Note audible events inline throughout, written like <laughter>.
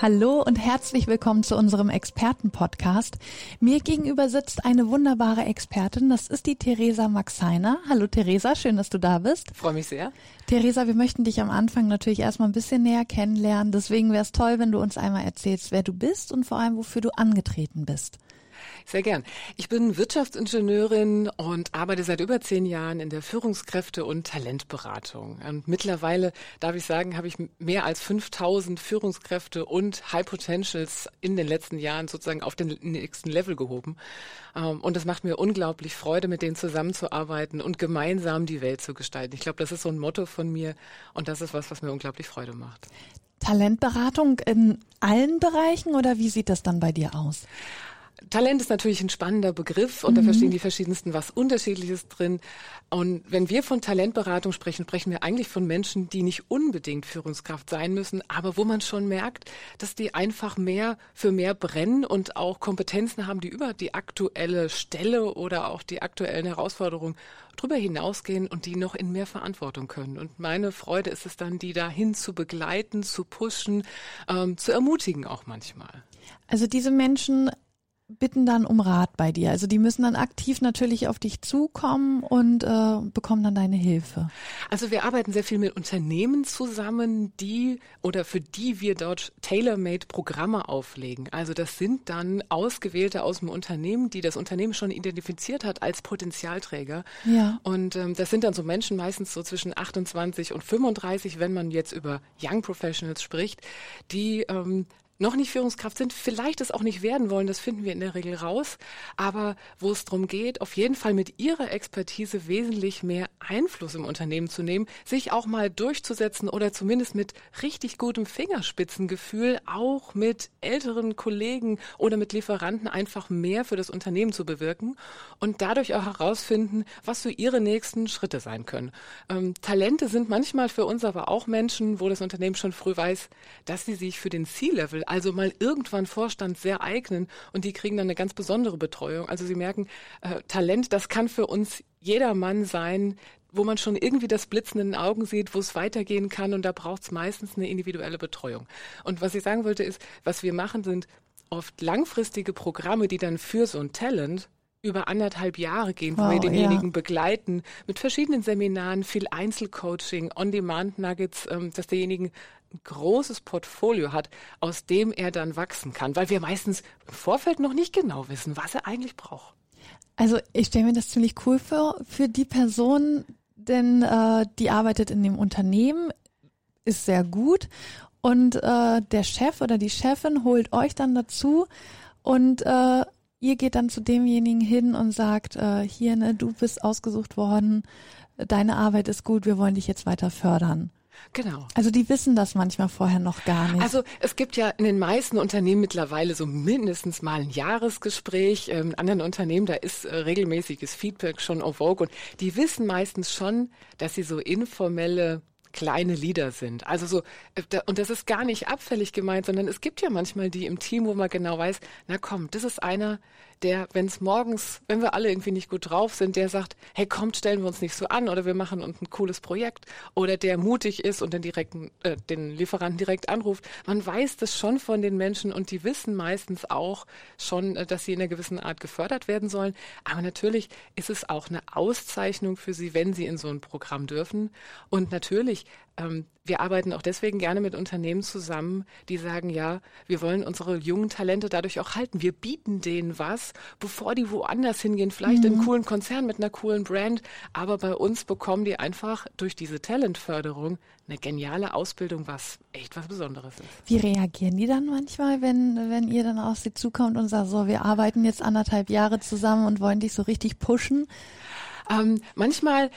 Hallo und herzlich willkommen zu unserem Expertenpodcast. Mir gegenüber sitzt eine wunderbare Expertin, das ist die Theresa Maxeiner. Hallo Theresa, schön, dass du da bist. Freue mich sehr. Theresa, wir möchten dich am Anfang natürlich erstmal ein bisschen näher kennenlernen. Deswegen wäre es toll, wenn du uns einmal erzählst, wer du bist und vor allem, wofür du angetreten bist. Sehr gern. Ich bin Wirtschaftsingenieurin und arbeite seit über zehn Jahren in der Führungskräfte- und Talentberatung. Und mittlerweile, darf ich sagen, habe ich mehr als 5000 Führungskräfte und High Potentials in den letzten Jahren sozusagen auf den nächsten Level gehoben. Ähm, und es macht mir unglaublich Freude, mit denen zusammenzuarbeiten und gemeinsam die Welt zu gestalten. Ich glaube, das ist so ein Motto von mir und das ist was, was mir unglaublich Freude macht. Talentberatung in allen Bereichen oder wie sieht das dann bei dir aus? Talent ist natürlich ein spannender Begriff und mhm. da verstehen die verschiedensten was Unterschiedliches drin. Und wenn wir von Talentberatung sprechen, sprechen wir eigentlich von Menschen, die nicht unbedingt Führungskraft sein müssen, aber wo man schon merkt, dass die einfach mehr für mehr brennen und auch Kompetenzen haben, die über die aktuelle Stelle oder auch die aktuellen Herausforderungen drüber hinausgehen und die noch in mehr Verantwortung können. Und meine Freude ist es dann, die dahin zu begleiten, zu pushen, ähm, zu ermutigen auch manchmal. Also diese Menschen bitten dann um Rat bei dir. Also die müssen dann aktiv natürlich auf dich zukommen und äh, bekommen dann deine Hilfe. Also wir arbeiten sehr viel mit Unternehmen zusammen, die oder für die wir dort tailor-made Programme auflegen. Also das sind dann Ausgewählte aus dem Unternehmen, die das Unternehmen schon identifiziert hat als Potenzialträger. Ja. Und ähm, das sind dann so Menschen meistens so zwischen 28 und 35, wenn man jetzt über Young Professionals spricht, die ähm, noch nicht Führungskraft sind, vielleicht es auch nicht werden wollen, das finden wir in der Regel raus, aber wo es darum geht, auf jeden Fall mit ihrer Expertise wesentlich mehr Einfluss im Unternehmen zu nehmen, sich auch mal durchzusetzen oder zumindest mit richtig gutem Fingerspitzengefühl auch mit älteren Kollegen oder mit Lieferanten einfach mehr für das Unternehmen zu bewirken und dadurch auch herausfinden, was so ihre nächsten Schritte sein können. Ähm, Talente sind manchmal für uns aber auch Menschen, wo das Unternehmen schon früh weiß, dass sie sich für den C-Level also mal irgendwann Vorstand sehr eignen und die kriegen dann eine ganz besondere Betreuung. Also Sie merken, äh, Talent, das kann für uns jeder Mann sein, wo man schon irgendwie das Blitzen in den Augen sieht, wo es weitergehen kann und da braucht es meistens eine individuelle Betreuung. Und was ich sagen wollte ist, was wir machen, sind oft langfristige Programme, die dann für so ein Talent über anderthalb Jahre gehen, wow, wo wir denjenigen ja. begleiten mit verschiedenen Seminaren, viel Einzelcoaching, On-Demand-Nuggets, ähm, dass derjenige ein großes Portfolio hat, aus dem er dann wachsen kann, weil wir meistens im Vorfeld noch nicht genau wissen, was er eigentlich braucht. Also ich stelle mir das ziemlich cool vor für die Person, denn äh, die arbeitet in dem Unternehmen, ist sehr gut und äh, der Chef oder die Chefin holt euch dann dazu und äh, ihr geht dann zu demjenigen hin und sagt, äh, hier, ne, du bist ausgesucht worden, deine Arbeit ist gut, wir wollen dich jetzt weiter fördern. Genau. Also die wissen das manchmal vorher noch gar nicht. Also es gibt ja in den meisten Unternehmen mittlerweile so mindestens mal ein Jahresgespräch. Ähm, in anderen Unternehmen, da ist äh, regelmäßiges Feedback schon en vogue und die wissen meistens schon, dass sie so informelle kleine Lieder sind. Also so, äh, und das ist gar nicht abfällig gemeint, sondern es gibt ja manchmal die im Team, wo man genau weiß, na komm, das ist einer, der, wenn es morgens, wenn wir alle irgendwie nicht gut drauf sind, der sagt, hey, kommt, stellen wir uns nicht so an oder wir machen uns ein cooles Projekt oder der mutig ist und den direkten, äh, den Lieferanten direkt anruft. Man weiß das schon von den Menschen und die wissen meistens auch schon, äh, dass sie in einer gewissen Art gefördert werden sollen. Aber natürlich ist es auch eine Auszeichnung für sie, wenn sie in so ein Programm dürfen. Und natürlich ähm, wir arbeiten auch deswegen gerne mit Unternehmen zusammen, die sagen, ja, wir wollen unsere jungen Talente dadurch auch halten. Wir bieten denen was, bevor die woanders hingehen, vielleicht mhm. in einen coolen Konzern mit einer coolen Brand. Aber bei uns bekommen die einfach durch diese Talentförderung eine geniale Ausbildung, was echt was Besonderes ist. Wie reagieren die dann manchmal, wenn, wenn ihr dann auf sie zukommt und sagt, so, wir arbeiten jetzt anderthalb Jahre zusammen und wollen dich so richtig pushen? Ähm, manchmal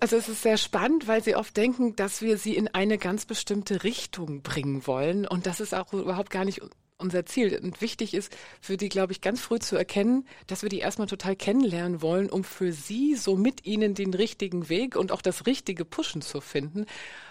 also es ist sehr spannend, weil sie oft denken, dass wir sie in eine ganz bestimmte Richtung bringen wollen. Und das ist auch überhaupt gar nicht unser Ziel. Und wichtig ist für die, glaube ich, ganz früh zu erkennen, dass wir die erstmal total kennenlernen wollen, um für sie so mit ihnen den richtigen Weg und auch das richtige Pushen zu finden.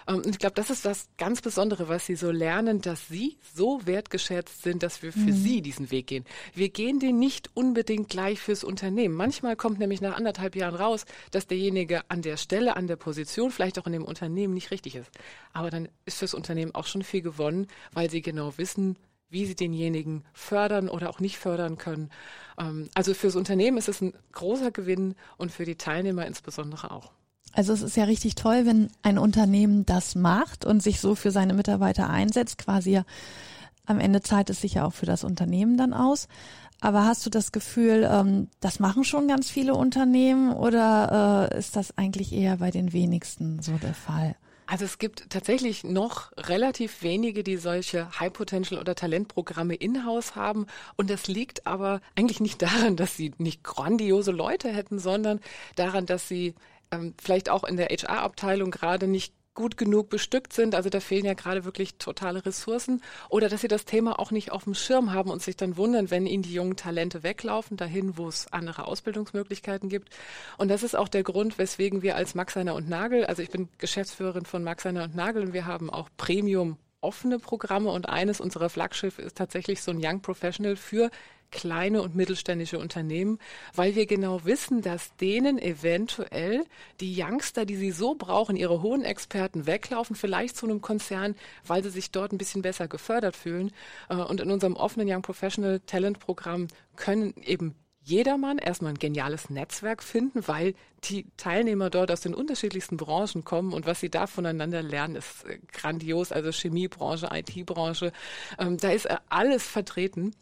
Ähm, und ich glaube, das ist das ganz Besondere, was sie so lernen, dass sie so wertgeschätzt sind, dass wir für mhm. sie diesen Weg gehen. Wir gehen den nicht unbedingt gleich fürs Unternehmen. Manchmal kommt nämlich nach anderthalb Jahren raus, dass derjenige an der Stelle, an der Position, vielleicht auch in dem Unternehmen nicht richtig ist. Aber dann ist fürs Unternehmen auch schon viel gewonnen, weil sie genau wissen, wie sie denjenigen fördern oder auch nicht fördern können. Ähm, also fürs Unternehmen ist es ein großer Gewinn und für die Teilnehmer insbesondere auch. Also es ist ja richtig toll, wenn ein Unternehmen das macht und sich so für seine Mitarbeiter einsetzt, quasi am Ende zahlt es sich ja auch für das Unternehmen dann aus. Aber hast du das Gefühl, ähm, das machen schon ganz viele Unternehmen oder äh, ist das eigentlich eher bei den wenigsten so der Fall? Also es gibt tatsächlich noch relativ wenige, die solche High Potential oder Talentprogramme in-house haben. Und das liegt aber eigentlich nicht daran, dass sie nicht grandiose Leute hätten, sondern daran, dass sie ähm, vielleicht auch in der HR-Abteilung gerade nicht gut genug bestückt sind. Also da fehlen ja gerade wirklich totale Ressourcen. Oder dass sie das Thema auch nicht auf dem Schirm haben und sich dann wundern, wenn ihnen die jungen Talente weglaufen, dahin, wo es andere Ausbildungsmöglichkeiten gibt. Und das ist auch der Grund, weswegen wir als Max Heiner und Nagel, also ich bin Geschäftsführerin von Max Heiner und Nagel und wir haben auch Premium offene Programme und eines unserer Flaggschiffe ist tatsächlich so ein Young Professional für kleine und mittelständische Unternehmen, weil wir genau wissen, dass denen eventuell die Youngster, die sie so brauchen, ihre hohen Experten weglaufen, vielleicht zu einem Konzern, weil sie sich dort ein bisschen besser gefördert fühlen. Äh, und in unserem offenen Young Professional Talent Programm können eben jedermann erstmal ein geniales Netzwerk finden, weil die Teilnehmer dort aus den unterschiedlichsten Branchen kommen und was sie da voneinander lernen, ist äh, grandios. Also Chemiebranche, IT-Branche, ähm, da ist äh, alles vertreten.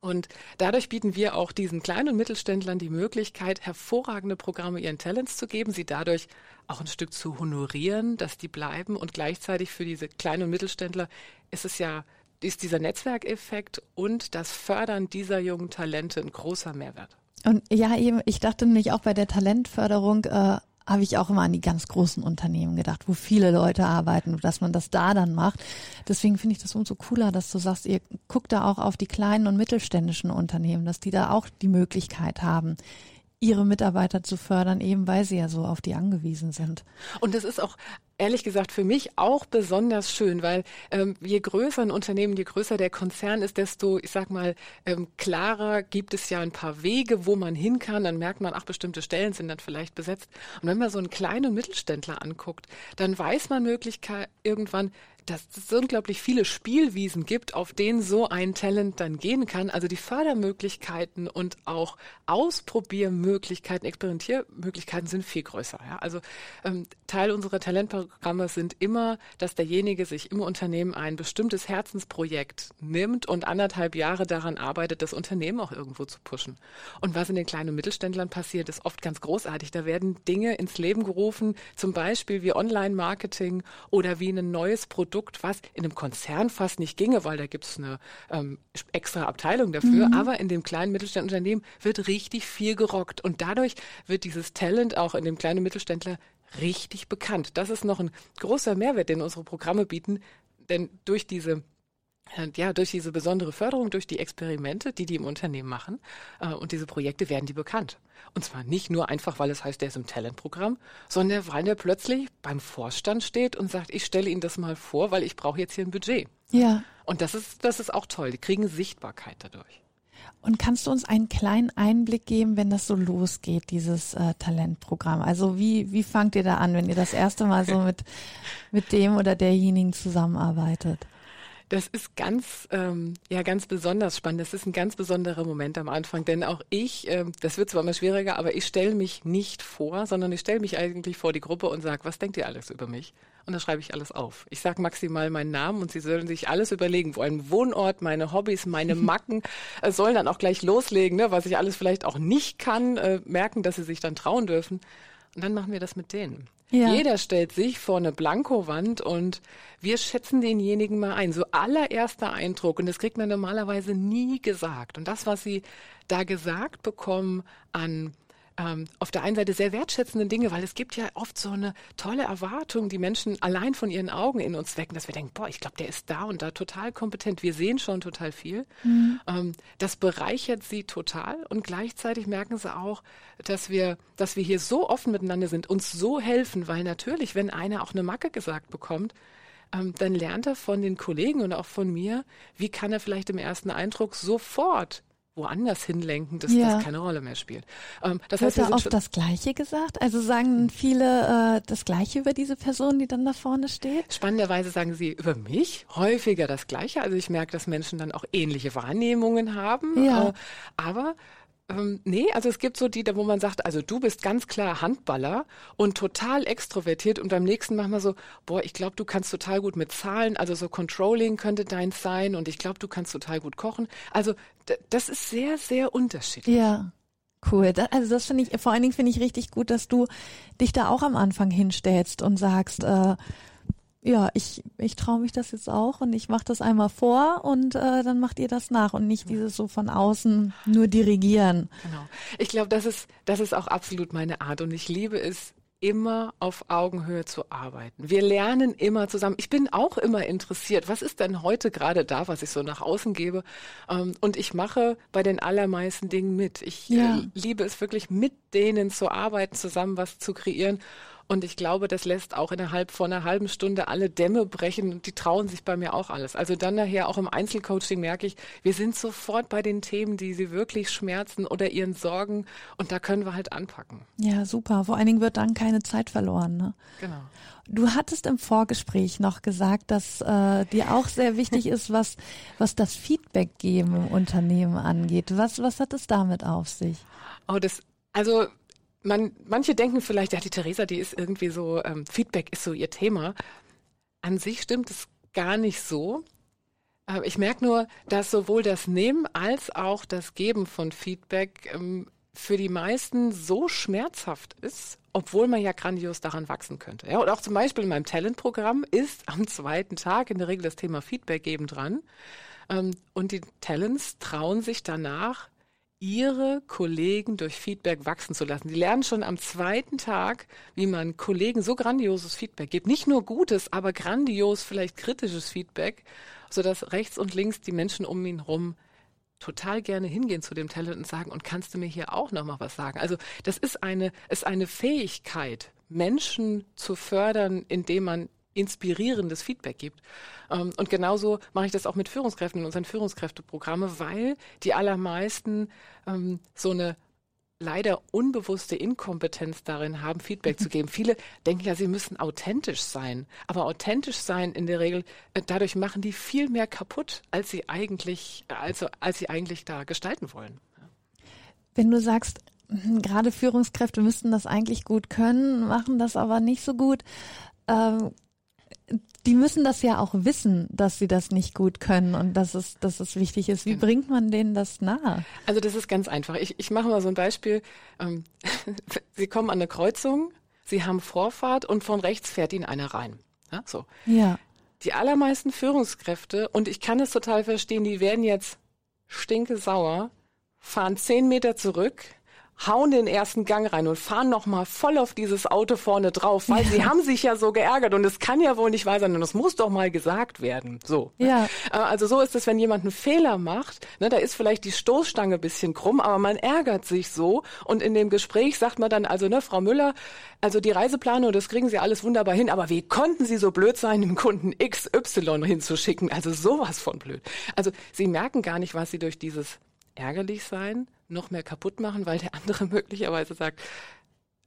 Und dadurch bieten wir auch diesen kleinen und Mittelständlern die Möglichkeit, hervorragende Programme ihren Talents zu geben, sie dadurch auch ein Stück zu honorieren, dass die bleiben. Und gleichzeitig für diese kleinen und Mittelständler ist es ja, ist dieser Netzwerkeffekt und das Fördern dieser jungen Talente ein großer Mehrwert. Und ja, eben, ich dachte nämlich auch bei der Talentförderung, äh, habe ich auch immer an die ganz großen Unternehmen gedacht, wo viele Leute arbeiten, dass man das da dann macht. Deswegen finde ich das umso cooler, dass du sagst, ihr guckt da auch auf die kleinen und mittelständischen Unternehmen, dass die da auch die Möglichkeit haben, ihre Mitarbeiter zu fördern, eben weil sie ja so auf die angewiesen sind. Und das ist auch ehrlich gesagt für mich auch besonders schön, weil ähm, je größer ein Unternehmen, je größer der Konzern ist, desto, ich sag mal, ähm, klarer gibt es ja ein paar Wege, wo man hin kann. Dann merkt man, ach, bestimmte Stellen sind dann vielleicht besetzt. Und wenn man so einen kleinen Mittelständler anguckt, dann weiß man Möglichkeit irgendwann, dass es unglaublich viele Spielwiesen gibt, auf denen so ein Talent dann gehen kann. Also die Fördermöglichkeiten und auch Ausprobiermöglichkeiten, Experimentiermöglichkeiten sind viel größer. Ja? Also ähm, Teil unserer Talentprogramme sind immer, dass derjenige sich im Unternehmen ein bestimmtes Herzensprojekt nimmt und anderthalb Jahre daran arbeitet, das Unternehmen auch irgendwo zu pushen. Und was in den kleinen Mittelständlern passiert, ist oft ganz großartig. Da werden Dinge ins Leben gerufen, zum Beispiel wie Online-Marketing oder wie ein neues Produkt Produkt, was in einem Konzern fast nicht ginge, weil da gibt es eine ähm, extra Abteilung dafür. Mhm. Aber in dem kleinen Mittelständischen Unternehmen wird richtig viel gerockt. Und dadurch wird dieses Talent auch in dem kleinen Mittelständler richtig bekannt. Das ist noch ein großer Mehrwert, den unsere Programme bieten. Denn durch diese ja, durch diese besondere Förderung, durch die Experimente, die die im Unternehmen machen äh, und diese Projekte werden die bekannt. Und zwar nicht nur einfach, weil es heißt, der ist im Talentprogramm, sondern weil der plötzlich beim Vorstand steht und sagt, ich stelle Ihnen das mal vor, weil ich brauche jetzt hier ein Budget. Ja. Und das ist, das ist auch toll. Die kriegen Sichtbarkeit dadurch. Und kannst du uns einen kleinen Einblick geben, wenn das so losgeht, dieses äh, Talentprogramm? Also wie, wie fangt ihr da an, wenn ihr das erste Mal so <laughs> mit, mit dem oder derjenigen zusammenarbeitet? Das ist ganz, ähm, ja, ganz besonders spannend. Das ist ein ganz besonderer Moment am Anfang, denn auch ich, ähm, das wird zwar immer schwieriger, aber ich stelle mich nicht vor, sondern ich stelle mich eigentlich vor die Gruppe und sage, was denkt ihr alles über mich? Und dann schreibe ich alles auf. Ich sage maximal meinen Namen und sie sollen sich alles überlegen, wo ein Wohnort, meine Hobbys, meine <laughs> Macken, äh, sollen dann auch gleich loslegen, ne, was ich alles vielleicht auch nicht kann, äh, merken, dass sie sich dann trauen dürfen. Und dann machen wir das mit denen. Ja. Jeder stellt sich vor eine Blankowand und wir schätzen denjenigen mal ein. So allererster Eindruck. Und das kriegt man normalerweise nie gesagt. Und das, was sie da gesagt bekommen an ähm, auf der einen Seite sehr wertschätzenden Dinge, weil es gibt ja oft so eine tolle Erwartung, die Menschen allein von ihren Augen in uns wecken, dass wir denken, boah, ich glaube, der ist da und da total kompetent. Wir sehen schon total viel. Mhm. Ähm, das bereichert sie total und gleichzeitig merken sie auch, dass wir, dass wir hier so offen miteinander sind, uns so helfen, weil natürlich, wenn einer auch eine Macke gesagt bekommt, ähm, dann lernt er von den Kollegen und auch von mir, wie kann er vielleicht im ersten Eindruck sofort woanders hinlenken, dass ja. das keine Rolle mehr spielt. Ähm, das Wird heißt, da oft das Gleiche gesagt? Also sagen viele äh, das Gleiche über diese Person, die dann da vorne steht? Spannenderweise sagen sie über mich häufiger das Gleiche. Also ich merke, dass Menschen dann auch ähnliche Wahrnehmungen haben. Ja. Äh, aber ähm, nee, also es gibt so die, wo man sagt, also du bist ganz klar Handballer und total extrovertiert und beim nächsten machen wir so, boah, ich glaube, du kannst total gut mit Zahlen, also so Controlling könnte deins sein und ich glaube, du kannst total gut kochen. Also das ist sehr, sehr unterschiedlich. Ja. Cool. Das, also das finde ich, vor allen Dingen finde ich richtig gut, dass du dich da auch am Anfang hinstellst und sagst, äh, ja, ich, ich traue mich das jetzt auch und ich mache das einmal vor und äh, dann macht ihr das nach und nicht dieses so von außen nur dirigieren. Genau. Ich glaube, das ist, das ist auch absolut meine Art und ich liebe es, immer auf Augenhöhe zu arbeiten. Wir lernen immer zusammen. Ich bin auch immer interessiert. Was ist denn heute gerade da, was ich so nach außen gebe? Ähm, und ich mache bei den allermeisten Dingen mit. Ich ja. Äh, liebe es wirklich, mit denen zu arbeiten, zusammen was zu kreieren. Und ich glaube, das lässt auch innerhalb von einer halben Stunde alle Dämme brechen und die trauen sich bei mir auch alles. Also dann nachher auch im Einzelcoaching merke ich, wir sind sofort bei den Themen, die sie wirklich schmerzen oder ihren Sorgen und da können wir halt anpacken. Ja, super. Vor allen Dingen wird dann keine Zeit verloren. Ne? Genau. Du hattest im Vorgespräch noch gesagt, dass äh, dir auch sehr wichtig <laughs> ist, was, was das Feedback geben im Unternehmen angeht. Was, was hat es damit auf sich? Oh, das, also man, manche denken vielleicht, ja, die Theresa, die ist irgendwie so, ähm, Feedback ist so ihr Thema. An sich stimmt es gar nicht so. Äh, ich merke nur, dass sowohl das Nehmen als auch das Geben von Feedback ähm, für die meisten so schmerzhaft ist, obwohl man ja grandios daran wachsen könnte. Ja, und auch zum Beispiel in meinem Talentprogramm ist am zweiten Tag in der Regel das Thema Feedback geben dran. Ähm, und die Talents trauen sich danach, ihre Kollegen durch Feedback wachsen zu lassen. Die lernen schon am zweiten Tag, wie man Kollegen so grandioses Feedback gibt. Nicht nur gutes, aber grandios, vielleicht kritisches Feedback, sodass rechts und links die Menschen um ihn herum total gerne hingehen zu dem Talent und sagen, und kannst du mir hier auch noch mal was sagen? Also das ist eine, ist eine Fähigkeit, Menschen zu fördern, indem man inspirierendes Feedback gibt. Ähm, und genauso mache ich das auch mit Führungskräften in unseren Führungskräfteprogramme, weil die allermeisten ähm, so eine leider unbewusste Inkompetenz darin haben, Feedback zu <laughs> geben. Viele denken ja, sie müssen authentisch sein. Aber authentisch sein in der Regel, äh, dadurch machen die viel mehr kaputt, als sie eigentlich, also, als sie eigentlich da gestalten wollen. Wenn du sagst, hm, gerade Führungskräfte müssten das eigentlich gut können, machen das aber nicht so gut. Ähm, die müssen das ja auch wissen, dass sie das nicht gut können und dass es, dass es wichtig ist. Wie genau. bringt man denen das nahe? Also das ist ganz einfach. Ich, ich mache mal so ein Beispiel. Ähm, <laughs> sie kommen an eine Kreuzung, sie haben Vorfahrt und von rechts fährt ihnen einer rein. Ja, so. Ja. Die allermeisten Führungskräfte, und ich kann es total verstehen, die werden jetzt stinke sauer, fahren zehn Meter zurück, hauen den ersten Gang rein und fahren nochmal voll auf dieses Auto vorne drauf, weil ja. sie haben sich ja so geärgert und es kann ja wohl nicht wahr sein und es muss doch mal gesagt werden. So. Ja. Äh, also so ist es, wenn jemand einen Fehler macht, ne, da ist vielleicht die Stoßstange ein bisschen krumm, aber man ärgert sich so und in dem Gespräch sagt man dann, also ne, Frau Müller, also die Reiseplanung, das kriegen Sie alles wunderbar hin, aber wie konnten Sie so blöd sein, dem Kunden XY hinzuschicken? Also sowas von blöd. Also Sie merken gar nicht, was Sie durch dieses ärgerlich sein noch mehr kaputt machen, weil der andere <laughs> möglicherweise sagt,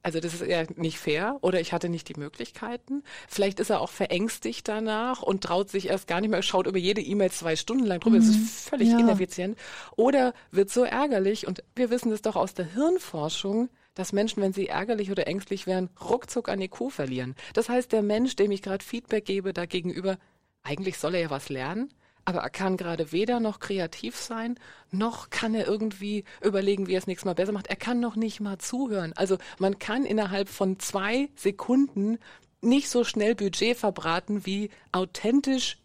also das ist ja nicht fair oder ich hatte nicht die Möglichkeiten. Vielleicht ist er auch verängstigt danach und traut sich erst gar nicht mehr, schaut über jede E-Mail zwei Stunden lang drüber. Mhm. Das ist mhm. völlig ja. ineffizient. Oder wird so ärgerlich und wir wissen das doch aus der Hirnforschung, dass Menschen, wenn sie ärgerlich oder ängstlich werden, ruckzuck an IQ verlieren. Das heißt, der Mensch, dem ich gerade Feedback gebe, da gegenüber, eigentlich soll er ja was lernen, aber er kann gerade weder noch kreativ sein, noch kann er irgendwie überlegen, wie er es nächstes Mal besser macht. Er kann noch nicht mal zuhören. Also man kann innerhalb von zwei Sekunden nicht so schnell Budget verbraten, wie authentisch,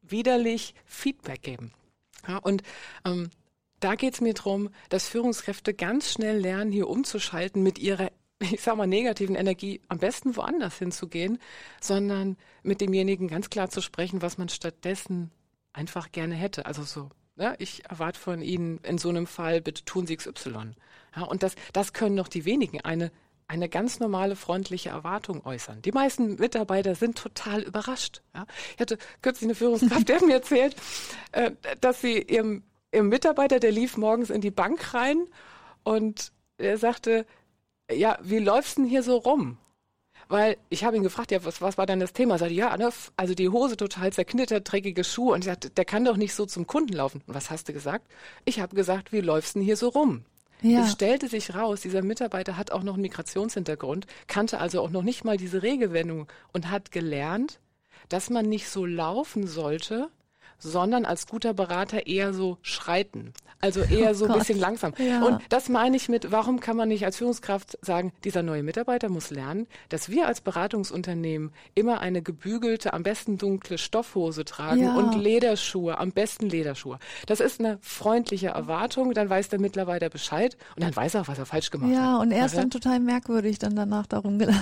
widerlich Feedback geben. Ja, und ähm, da geht es mir darum, dass Führungskräfte ganz schnell lernen, hier umzuschalten mit ihrer ich sag mal, negativen Energie am besten woanders hinzugehen, sondern mit demjenigen ganz klar zu sprechen, was man stattdessen einfach gerne hätte. Also so, ne, ich erwarte von Ihnen in so einem Fall, bitte tun Sie XY. Ja, und das, das können doch die wenigen. Eine, eine ganz normale freundliche Erwartung äußern. Die meisten Mitarbeiter sind total überrascht. Ja. Ich hatte kürzlich eine Führungskraft, der hat mir erzählt, äh, dass sie ihrem, ihrem Mitarbeiter, der lief morgens in die Bank rein und er sagte, ja, wie läufst denn hier so rum? Weil ich habe ihn gefragt, ja, was, was war denn das Thema? Er sagte, ja, ne, also die Hose total zerknittert, dreckige Schuhe. Und ich sagte, der kann doch nicht so zum Kunden laufen. Und was hast du gesagt? Ich habe gesagt, wie läufst denn hier so rum? Ja. Es stellte sich raus, dieser Mitarbeiter hat auch noch einen Migrationshintergrund, kannte also auch noch nicht mal diese Regelwendung und hat gelernt, dass man nicht so laufen sollte, sondern als guter Berater eher so schreiten. Also eher oh so ein bisschen langsam. Ja. Und das meine ich mit, warum kann man nicht als Führungskraft sagen, dieser neue Mitarbeiter muss lernen, dass wir als Beratungsunternehmen immer eine gebügelte, am besten dunkle Stoffhose tragen ja. und Lederschuhe, am besten Lederschuhe. Das ist eine freundliche Erwartung, dann weiß der Mitarbeiter Bescheid und dann weiß er auch, was er falsch gemacht ja, hat. Ja, und er ist dann total merkwürdig dann danach darum <laughs> gelaufen.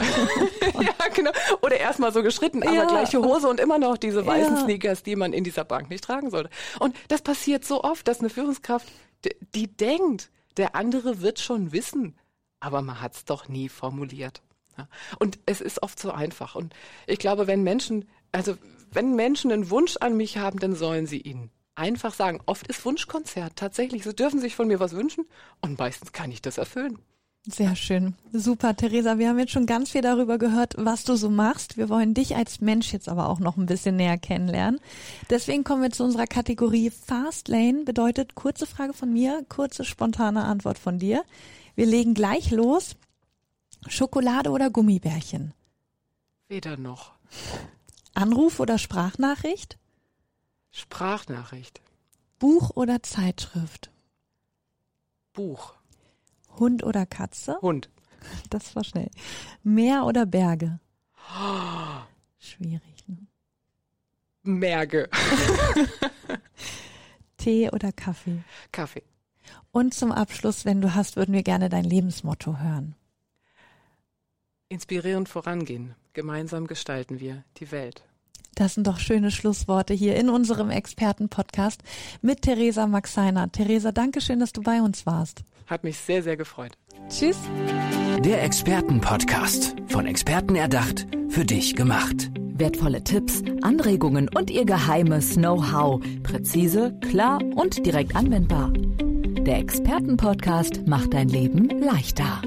ja, genau. Oder erstmal so geschritten, aber gleiche Hose und immer noch diese weißen Sneakers, die man in dieser Bank nicht tragen sollte. Und das passiert so oft, dass eine Führungskraft, die, die denkt, der andere wird schon wissen, aber man hat es doch nie formuliert. Ja. Und es ist oft so einfach. Und ich glaube, wenn Menschen, also wenn Menschen einen Wunsch an mich haben, dann sollen sie ihn einfach sagen. Oft ist Wunschkonzert tatsächlich. Sie dürfen sich von mir was wünschen und meistens kann ich das erfüllen. Sehr schön. Super, Theresa. Wir haben jetzt schon ganz viel darüber gehört, was du so machst. Wir wollen dich als Mensch jetzt aber auch noch ein bisschen näher kennenlernen. Deswegen kommen wir zu unserer Kategorie Fast Lane. Bedeutet kurze Frage von mir, kurze spontane Antwort von dir. Wir legen gleich los. Schokolade oder Gummibärchen? Weder noch. Anruf oder Sprachnachricht? Sprachnachricht. Buch oder Zeitschrift? Buch. Hund oder Katze? Hund. <laughs> Das war schnell. Meer oder Berge? <gasps> Schwierig, ne? Merge. <laughs> Tee oder Kaffee? Kaffee. Und zum Abschluss, wenn du hast, würden wir gerne dein Lebensmotto hören. Inspirierend vorangehen. Gemeinsam gestalten wir die Welt. Das sind doch schöne Schlussworte hier in unserem Expertenpodcast mit Theresa Maxeiner. Theresa, danke schön, dass du bei uns warst. Hat mich sehr, sehr gefreut. Tschüss. Der Expertenpodcast. Von Experten erdacht, für dich gemacht. Wertvolle Tipps, Anregungen und ihr geheimes Know-how. Präzise, klar und direkt anwendbar. Der Expertenpodcast macht dein Leben leichter.